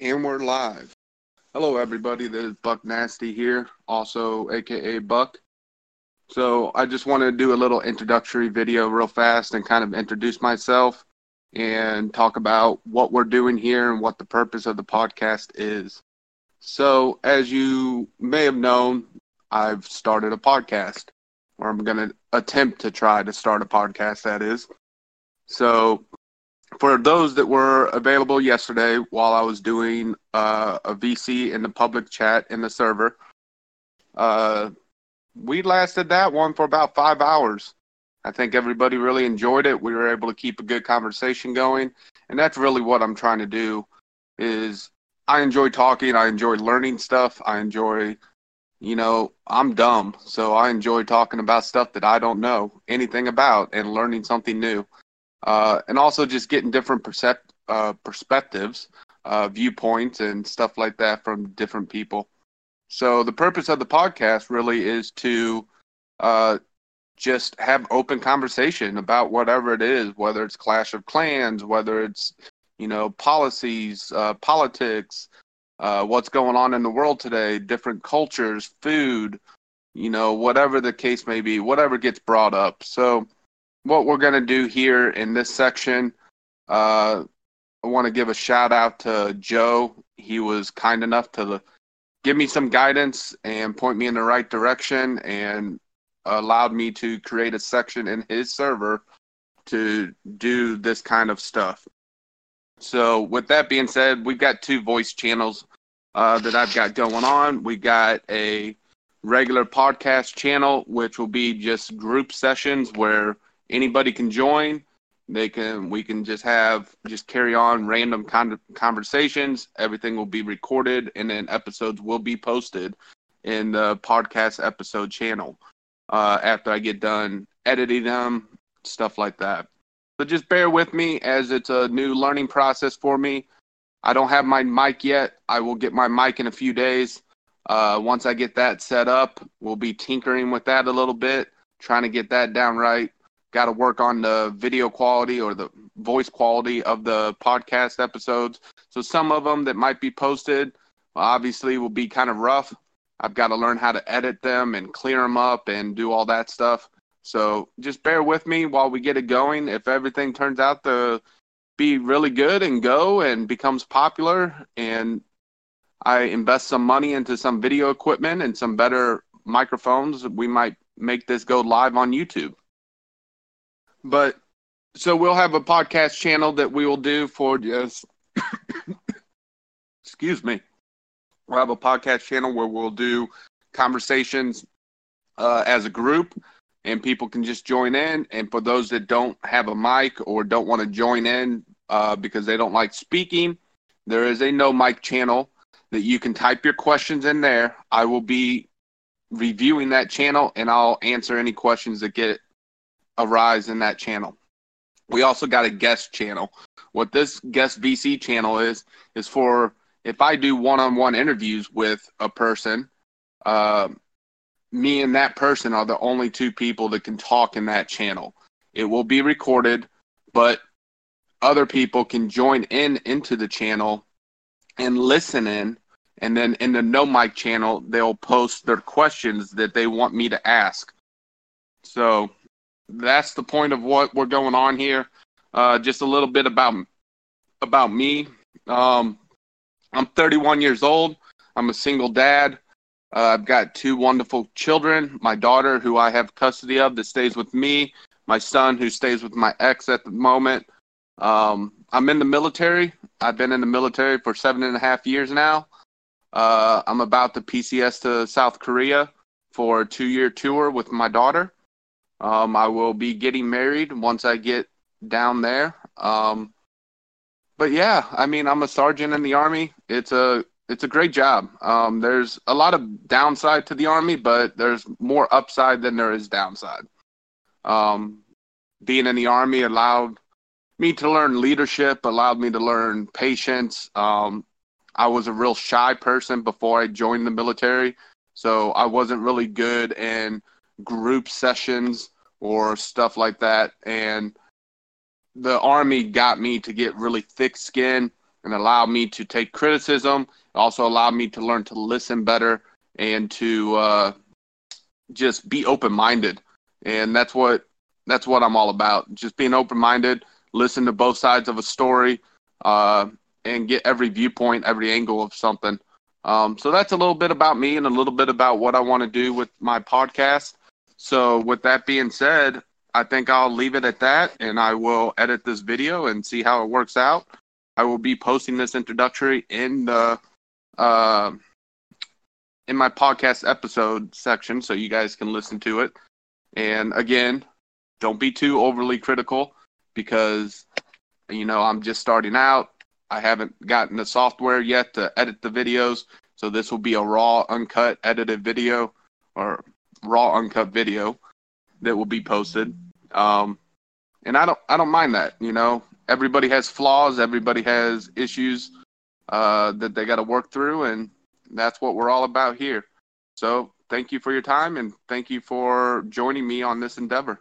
And we're live. Hello, everybody. This is Buck Nasty here, also AKA Buck. So, I just wanted to do a little introductory video real fast and kind of introduce myself and talk about what we're doing here and what the purpose of the podcast is. So, as you may have known, I've started a podcast, or I'm going to attempt to try to start a podcast, that is. So, for those that were available yesterday while I was doing uh, a VC in the public chat in the server, uh, we lasted that one for about five hours. I think everybody really enjoyed it. We were able to keep a good conversation going, and that's really what I'm trying to do. Is I enjoy talking. I enjoy learning stuff. I enjoy, you know, I'm dumb, so I enjoy talking about stuff that I don't know anything about and learning something new uh, and also just getting different percep- uh, perspectives, uh, viewpoints, and stuff like that from different people. So the purpose of the podcast really is to uh, just have open conversation about whatever it is, whether it's Clash of Clans, whether it's you know policies, uh, politics, uh, what's going on in the world today, different cultures, food, you know, whatever the case may be, whatever gets brought up. So what we're going to do here in this section, uh, I want to give a shout out to Joe. He was kind enough to give me some guidance and point me in the right direction and allowed me to create a section in his server to do this kind of stuff. So, with that being said, we've got two voice channels uh, that I've got going on. We got a regular podcast channel, which will be just group sessions where anybody can join. They can we can just have just carry on random con- conversations. Everything will be recorded, and then episodes will be posted in the podcast episode channel uh, after I get done editing them, stuff like that. So just bear with me as it's a new learning process for me. I don't have my mic yet. I will get my mic in a few days. Uh, once I get that set up, we'll be tinkering with that a little bit, trying to get that down right got to work on the video quality or the voice quality of the podcast episodes. So some of them that might be posted obviously will be kind of rough. I've got to learn how to edit them and clear them up and do all that stuff. So just bear with me while we get it going. If everything turns out to be really good and go and becomes popular and I invest some money into some video equipment and some better microphones, we might make this go live on YouTube. But so we'll have a podcast channel that we will do for just excuse me. We'll have a podcast channel where we'll do conversations uh, as a group and people can just join in. And for those that don't have a mic or don't want to join in uh, because they don't like speaking, there is a no mic channel that you can type your questions in there. I will be reviewing that channel and I'll answer any questions that get arise in that channel. We also got a guest channel. What this guest VC channel is is for if I do one-on-one interviews with a person, uh, me and that person are the only two people that can talk in that channel. It will be recorded, but other people can join in into the channel and listen in. And then in the no mic channel, they'll post their questions that they want me to ask. So that's the point of what we're going on here. Uh, just a little bit about about me. Um, I'm 31 years old. I'm a single dad. Uh, I've got two wonderful children. My daughter, who I have custody of, that stays with me. My son, who stays with my ex at the moment. Um, I'm in the military. I've been in the military for seven and a half years now. Uh, I'm about to PCS to South Korea for a two year tour with my daughter. Um, I will be getting married once I get down there. Um, but yeah, I mean, I'm a sergeant in the army. It's a it's a great job. Um, there's a lot of downside to the army, but there's more upside than there is downside. Um, being in the army allowed me to learn leadership, allowed me to learn patience. Um, I was a real shy person before I joined the military, so I wasn't really good in group sessions or stuff like that. And the army got me to get really thick skin and allowed me to take criticism. It also allowed me to learn to listen better and to uh, just be open minded. And that's what that's what I'm all about. Just being open minded, listen to both sides of a story, uh, and get every viewpoint, every angle of something. Um, so that's a little bit about me and a little bit about what I want to do with my podcast. So with that being said, I think I'll leave it at that and I will edit this video and see how it works out. I will be posting this introductory in the uh, in my podcast episode section so you guys can listen to it. And again, don't be too overly critical because you know I'm just starting out. I haven't gotten the software yet to edit the videos, so this will be a raw, uncut, edited video or raw, uncut video that will be posted. Um, and I don't, I don't mind that. You know, everybody has flaws, everybody has issues uh, that they got to work through, and that's what we're all about here. So, thank you for your time, and thank you for joining me on this endeavor.